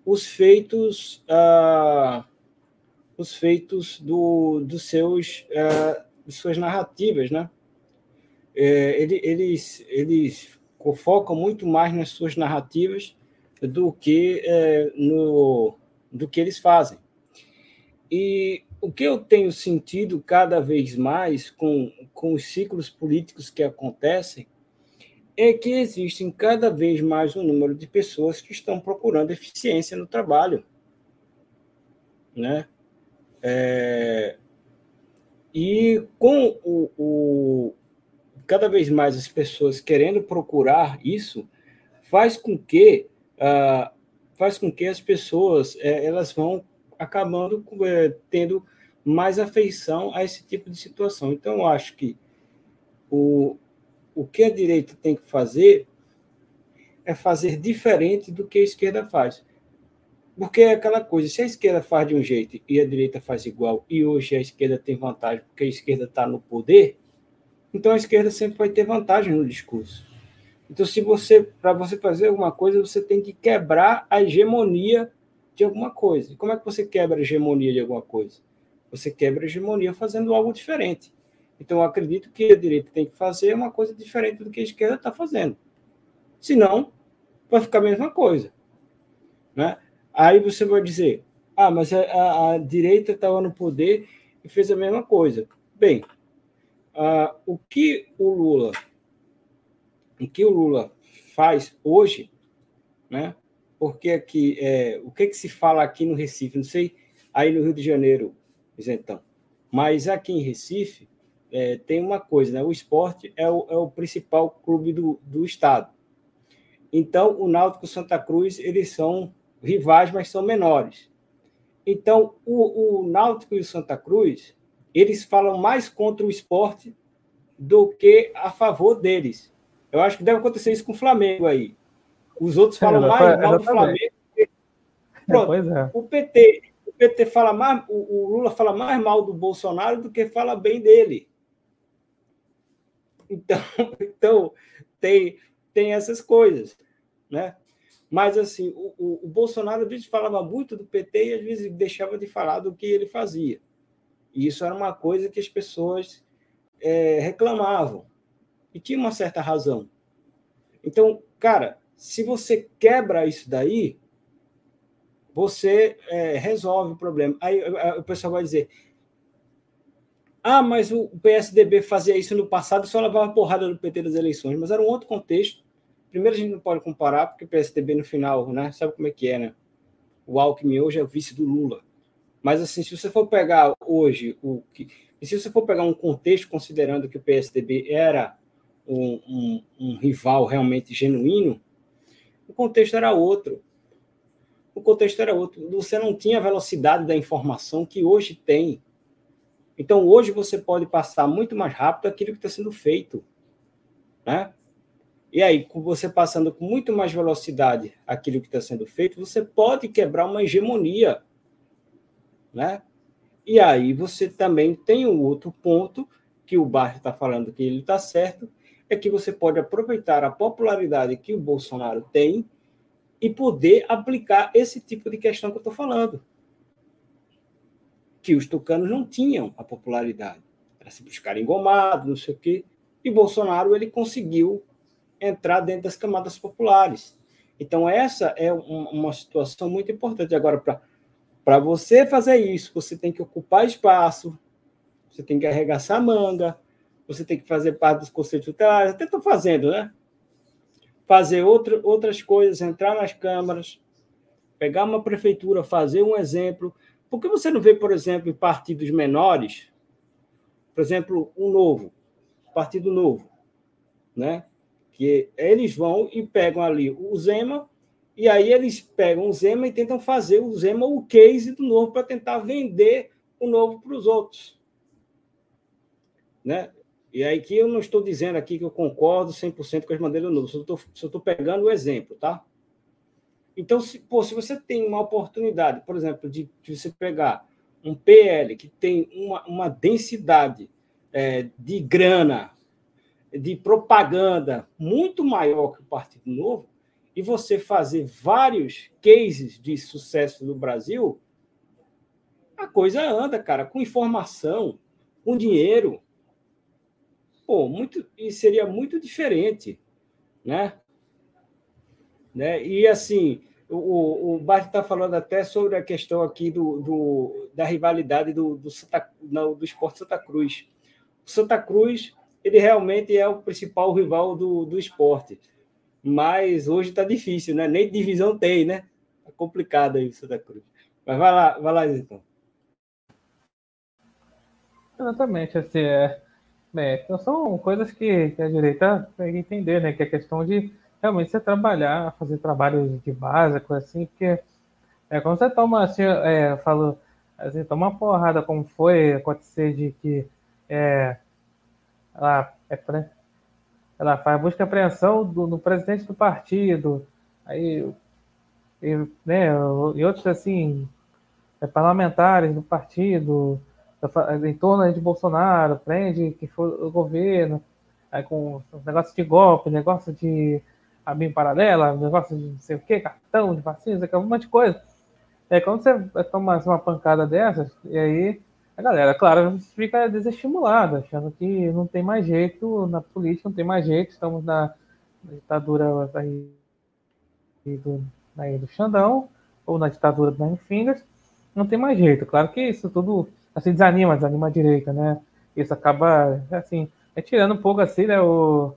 os feitos, uh, os feitos do, dos seus, de suas narrativas, né? É, eles, eles focam muito mais nas suas narrativas do que é, no do que eles fazem. E o que eu tenho sentido cada vez mais com, com os ciclos políticos que acontecem é que existem cada vez mais um número de pessoas que estão procurando eficiência no trabalho. Né? É, e com o, o, cada vez mais as pessoas querendo procurar isso, faz com que uh, faz com que as pessoas é, elas vão acabando é, tendo mais afeição a esse tipo de situação. Então, eu acho que o, o que a direita tem que fazer é fazer diferente do que a esquerda faz. Porque é aquela coisa, se a esquerda faz de um jeito e a direita faz igual, e hoje a esquerda tem vantagem porque a esquerda está no poder, então a esquerda sempre vai ter vantagem no discurso. Então, se você, para você fazer alguma coisa, você tem que quebrar a hegemonia de alguma coisa. Como é que você quebra a hegemonia de alguma coisa? Você quebra a hegemonia fazendo algo diferente. Então, eu acredito que a direita tem que fazer uma coisa diferente do que a esquerda está fazendo. Senão, vai ficar a mesma coisa. Né? Aí você vai dizer, ah, mas a, a, a direita estava no poder e fez a mesma coisa. Bem, uh, o que o Lula, o que o Lula faz hoje, né? Porque aqui, é, o que, que se fala aqui no Recife? Não sei aí no Rio de Janeiro, então, mas aqui em Recife é, tem uma coisa, né? O esporte é o, é o principal clube do, do estado. Então, o Náutico e Santa Cruz, eles são rivais, mas são menores. Então, o, o Náutico e o Santa Cruz, eles falam mais contra o esporte do que a favor deles. Eu acho que deve acontecer isso com o Flamengo aí. Os outros falam é, mais mal do Flamengo. Pronto, é. o PT, o PT fala mais, o, o Lula fala mais mal do Bolsonaro do que fala bem dele. Então, então tem, tem essas coisas, né? Mas, assim, o, o, o, Bolsonaro, às vezes, falava muito do PT e, às vezes, deixava de falar do que ele fazia. E isso era uma coisa que as pessoas é, reclamavam. E tinha uma certa razão. Então, cara, se você quebra isso daí, você é, resolve o problema. Aí o pessoal vai dizer: ah, mas o PSDB fazia isso no passado e só levava porrada do PT das eleições, mas era um outro contexto. Primeiro, a gente não pode comparar, porque o PSDB no final, né? Sabe como é que é, né? O Alckmin hoje é o vice do Lula. Mas, assim, se você for pegar hoje o que. E se você for pegar um contexto, considerando que o PSDB era um, um, um rival realmente genuíno, o contexto era outro. O contexto era outro. Você não tinha a velocidade da informação que hoje tem. Então, hoje você pode passar muito mais rápido aquilo que está sendo feito. Né? E aí, com você passando com muito mais velocidade aquilo que está sendo feito, você pode quebrar uma hegemonia. Né? E aí você também tem um outro ponto que o Barre está falando que ele está certo, é que você pode aproveitar a popularidade que o Bolsonaro tem e poder aplicar esse tipo de questão que eu estou falando que os tucanos não tinham a popularidade. Era simples ficar engomado, não sei o quê. E Bolsonaro ele conseguiu entrar dentro das camadas populares. Então, essa é uma situação muito importante. Agora, para você fazer isso, você tem que ocupar espaço, você tem que arregaçar a manga, você tem que fazer parte dos conselhos tutelares, até estou fazendo, né? Fazer outra, outras coisas, entrar nas câmaras, pegar uma prefeitura, fazer um exemplo. Por que você não vê, por exemplo, em partidos menores, por exemplo, o um Novo, Partido Novo, né? Que eles vão e pegam ali o Zema, e aí eles pegam o Zema e tentam fazer o Zema o case do Novo para tentar vender o Novo para os outros. Né? E aí que eu não estou dizendo aqui que eu concordo 100% com as bandeiras do Novo, só estou pegando o exemplo, tá? Então, se, pô, se você tem uma oportunidade, por exemplo, de, de você pegar um PL que tem uma, uma densidade é, de grana, de propaganda muito maior que o Partido Novo, e você fazer vários cases de sucesso no Brasil, a coisa anda, cara, com informação, com dinheiro. Pô, muito, e seria muito diferente, né? Né? E assim, o, o Bart está falando até sobre a questão aqui do, do da rivalidade do, do, Santa, não, do esporte Santa Cruz. O Santa Cruz, ele realmente é o principal rival do, do esporte. Mas hoje está difícil, né? Nem divisão tem, né? É complicado aí o Santa Cruz. Mas vai lá, vai lá, então. Exatamente, assim, é, é, então são coisas que, que a direita tem que entender, né? Que é questão de realmente você trabalhar, fazer trabalho de coisa assim, porque é, quando você toma, assim, é, falo, assim, toma uma porrada, como foi acontecer de que é, ela, é, ela faz busca e apreensão do, do presidente do partido, aí, e, né, e outros, assim, é, parlamentares do partido, em torno de Bolsonaro, prende que foi o governo, aí com negócio de golpe, negócio de a paralela, negócio de não sei o que, cartão de vacina, um monte de coisa. É, quando você toma uma pancada dessas, e aí a galera, claro, fica desestimulada, achando que não tem mais jeito na política, não tem mais jeito, estamos na, ditadura aí do, aí do Xandão, ou na ditadura do Nine Fingers, não tem mais jeito. Claro que isso tudo assim desanima, desanima a direita, né? Isso acaba, assim, é tirando um pouco assim, né, o,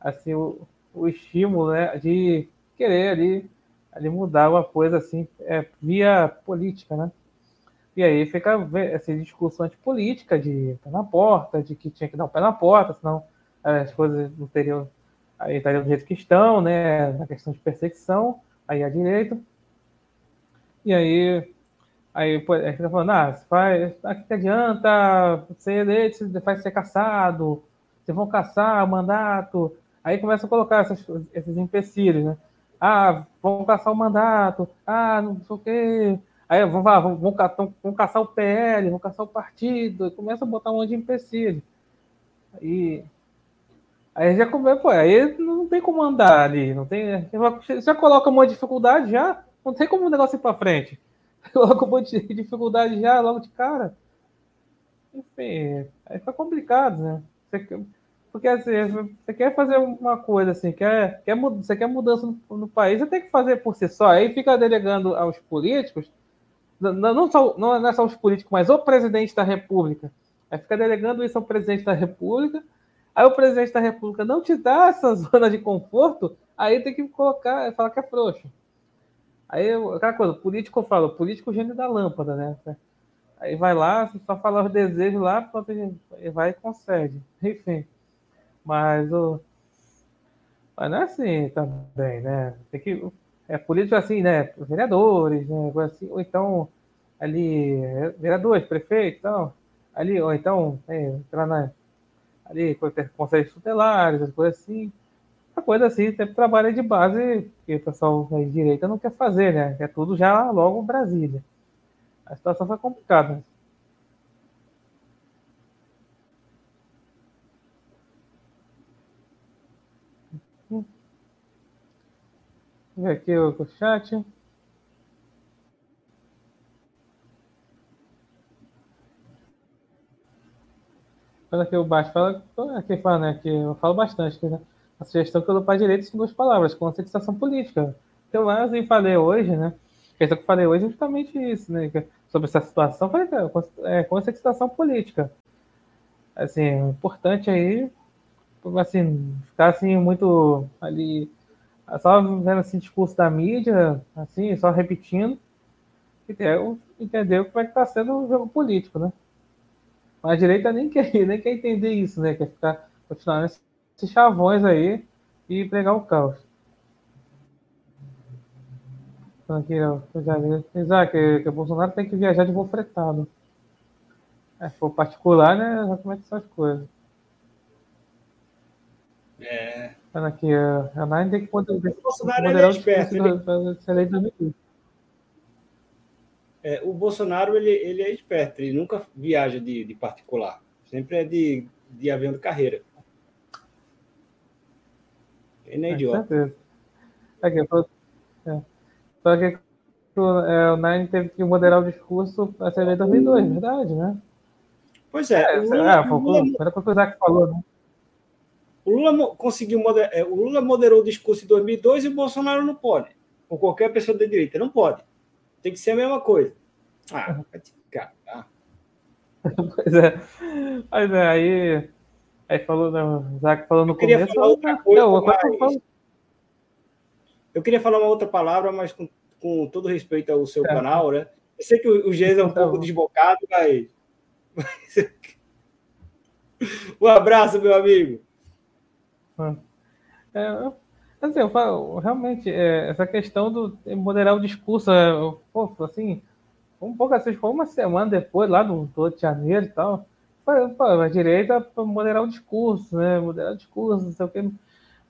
assim, o, o estímulo né, de querer ali, ali mudar uma coisa assim é, via política, né? E aí fica essa discussão de política, de pé na porta, de que tinha que dar o pé na porta, senão as coisas não teriam, aí estariam do jeito que estão, né? Na questão de perseguição, aí a direita. E aí, aí a gente tá falando, ah, faz, aqui que adianta ser eleito, faz ser caçado, vocês vão caçar o mandato, Aí começa a colocar essas, esses empecilhos, né? Ah, vão caçar o mandato, ah, não sei o quê. Aí vão, vão, vão, vão caçar o PL, vão caçar o partido, começa a botar um monte de empecilho. E aí já começa, pô, aí não tem como andar ali, não tem. Já coloca um de dificuldade já, não tem como o negócio ir para frente. Coloca um monte de dificuldade já logo de cara. Enfim, aí fica complicado, né? Você, porque assim, você quer fazer uma coisa assim, quer, quer, você quer mudança no, no, país, você tem que fazer por si só. Aí fica delegando aos políticos, não, não, só, não é só os políticos, mas o presidente da República. Aí fica delegando isso ao presidente da República. Aí o presidente da República não te dá essa zona de conforto, aí tem que colocar, falar que é frouxo. Aí, aquela coisa, o político fala, o político é gênio da lâmpada, né? Aí vai lá, só fala os desejos lá, vai e concede. Enfim. Mas o. Mas não é assim também, né? Tem que. É político assim, né? Vereadores, né? Assim, ou então ali, vereadores, prefeitos, então, ali, ou então, é, entrar na, ali, conselhos tutelares, as coisas assim. Uma coisa assim, sempre trabalho de base que o pessoal da direita não quer fazer, né? É tudo já logo Brasília. A situação foi complicada. Ver aqui o chat. quando que o Baixo fala, aqui fala, né, que eu falo bastante, né, a sugestão que eu dou para a direita são duas palavras, conscientização política. Então, lá eu falei hoje, né, a questão que eu falei hoje é justamente isso, né, sobre essa situação, falei, é, conscientização política. Assim, importante aí, assim, ficar assim muito ali, só vendo assim discurso da mídia, assim, só repetindo, entender como é que está sendo o jogo político, né? Mas a direita nem quer, nem quer entender isso, né? Quer ficar continuar nesses chavões aí e pregar o caos. Então aqui, ó, já vi. Isaac, que, o Bolsonaro tem que viajar de voo fretado. É, se for particular, né? Já são as coisas. É. Aqui, a Nine tem que poder, o Bolsonaro moderar é esperto, ele... É, o Bolsonaro ele, ele é esperto, ele nunca viaja de, de particular, sempre é de, de avião de carreira. Ele não é, é idiota. Aqui, é. Só que é, o Nine teve que moderar o discurso para ser em 2002, verdade, né? Pois é. é, o é, foi, Lula, era para coisa que falou, né? O Lula conseguiu é, o Lula moderou o discurso em 2002 e o Bolsonaro não pode. Ou qualquer pessoa da direita não pode. Tem que ser a mesma coisa. Ah, vai te cagar. pois é. Mas é, aí. Aí falou, né, o Zac falou no começo. Falar outra coisa, não, mas... Eu queria falar uma outra palavra, mas com, com todo respeito ao seu é. canal, né? Eu sei que o, o é um tá pouco desbocado, mas... mas. um abraço, meu amigo. É, assim, eu falo, realmente, é, essa questão do moderar o discurso, é, pô, assim, um pouco assim, foi uma semana depois, lá do, do de janeiro e tal, pô, a direita para moderar o discurso, né? Moderar o discurso, não sei o que.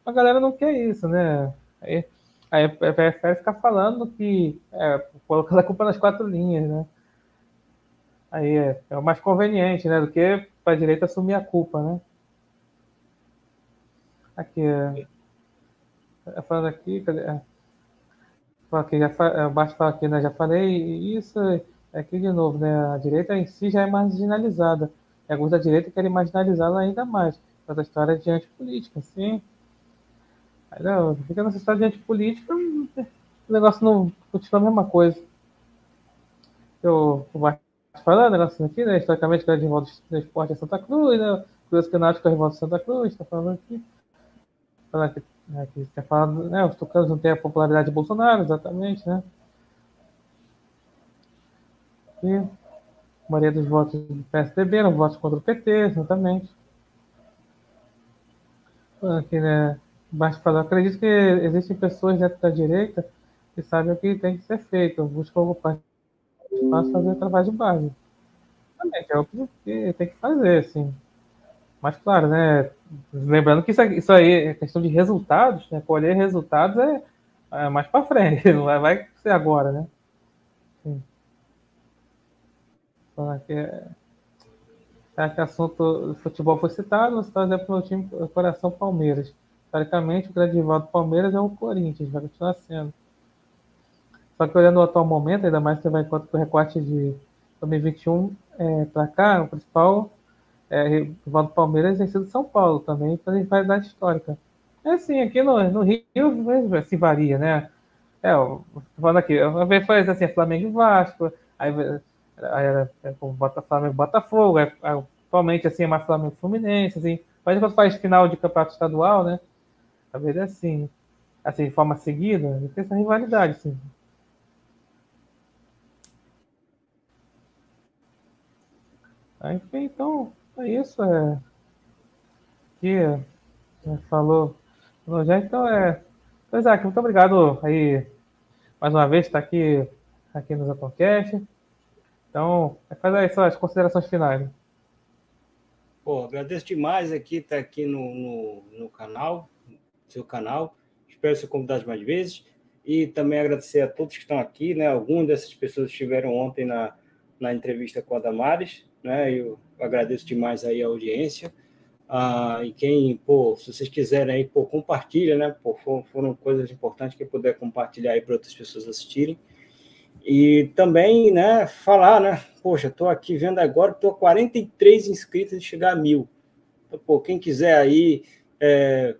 A galera não quer isso, né? Aí, aí prefere ficar falando que é, colocando a culpa nas quatro linhas, né? Aí é, é o mais conveniente, né? Do que para a direita assumir a culpa, né? Aqui, é, é falando aqui, cadê? É, aqui já, é, falar aqui, né? Já falei isso aqui de novo, né? A direita em si já é marginalizada. E alguns da direita querem marginalizá-la ainda mais. Essa história de antipolítica, sim. Aí, não, fica nessa história de antipolítica, o negócio não continua a mesma coisa. Eu, eu falando, aqui, né? Historicamente, que é de volta do esporte é Santa Cruz, né? Cruz que é a revolta de Santa Cruz, está falando aqui falar que, né, que tinha falado, né, os tucanos não têm a popularidade de Bolsonaro, exatamente, né? E a maioria dos votos do PSDB eram votos contra o PT, exatamente. Aqui, né, basta falar, acredito que existem pessoas dentro da direita que sabem o que tem que ser feito, buscam ocupar espaço fazer trabalho de base. Também, é o que tem que fazer, assim. Mas, claro, né? Lembrando que isso, isso aí é questão de resultados, né? Colher resultados é, é mais para frente, não vai, vai ser agora, né? Sim. Aqui é, é que assunto do futebol foi citado, você está exemplo no time Coração Palmeiras. Historicamente, o grande rival do Palmeiras é o Corinthians, vai continuar sendo. Só que olhando o atual momento, ainda mais que vai enquanto o recorte de 2021 é, para cá, o principal é, rival do Palmeiras tem sido São Paulo também, pela rivalidade histórica. É assim, aqui no, no Rio se assim, varia, né? É, falando aqui, uma vez foi assim, Flamengo e Vasco, aí, aí era é, Bota, Flamengo Botafogo, aí, atualmente assim é mais Flamengo Fluminense, assim, mas quando faz final de campeonato estadual, né? Vezes é assim, assim, de forma seguida, tem essa rivalidade, assim. Aí, então, é isso, é. Que é, falou, falou já, então é. Então, Isaac, muito obrigado aí mais uma vez estar aqui, aqui no Zaponcast. Então, faz aí suas considerações finais. Né? Pô, agradeço demais aqui estar aqui no, no, no canal, no seu canal. Espero ser convidado mais vezes. E também agradecer a todos que estão aqui, né? Algumas dessas pessoas estiveram ontem na, na entrevista com a Damares, né? Eu agradeço demais aí a audiência. Ah, e quem, pô, se vocês quiserem aí, pô, compartilha, né? Pô, foram, coisas importantes que puder compartilhar aí para outras pessoas assistirem. E também, né, falar, né? Poxa, estou aqui vendo agora, estou 43 inscritos de chegar a mil. Então, pô, quem quiser aí, é,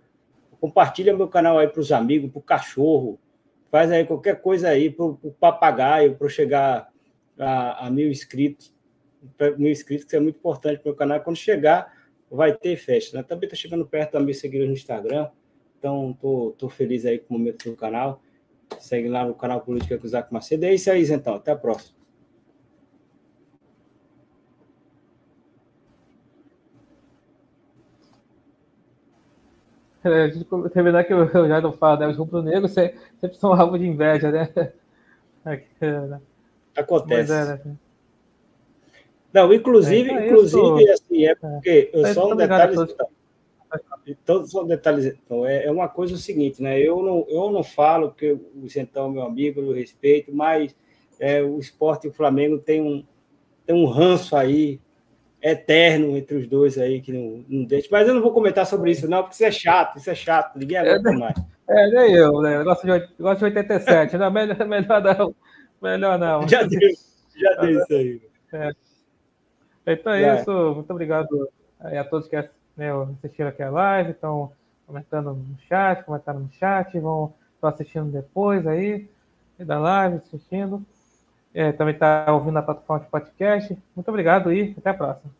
compartilha meu canal aí para os amigos, para o cachorro, faz aí qualquer coisa aí para o papagaio, para chegar a, a, mil inscritos. Mil inscritos, que é muito importante para o canal. Quando chegar, vai ter festa. Né? Também está chegando perto da mil seguidores no Instagram. Então, tô feliz aí com o momento do canal. Segue lá no canal Política com o Zaco Macedo. É isso aí, então. Até a próxima. É, terminar que eu, já não falo, né? Os rubro-negros sempre são alvo de inveja, né? É, né? Acontece. É, né? Não, inclusive, é, inclusive, isso, assim, é porque eu só um detalhe. Todos são detalhes. Então, é, é uma coisa o seguinte, né? Eu não, eu não falo que o Centão é meu amigo, eu respeito, mas é, o esporte e o Flamengo tem um, tem um ranço aí eterno entre os dois aí que não, não deixa. Mas eu não vou comentar sobre isso, não, porque isso é chato, isso é chato, ninguém aguenta é, mais. É, nem eu, né? Eu gosto de, gosto de 87, não, melhor, melhor não. Melhor não. Já deu, já deu isso aí. É. Então é isso, muito obrigado a todos que né, assistiram aqui a live, estão comentando no chat, comentaram no chat, vão estão assistindo depois aí da live, assistindo. É, também está ouvindo a plataforma de podcast. Muito obrigado e até a próxima.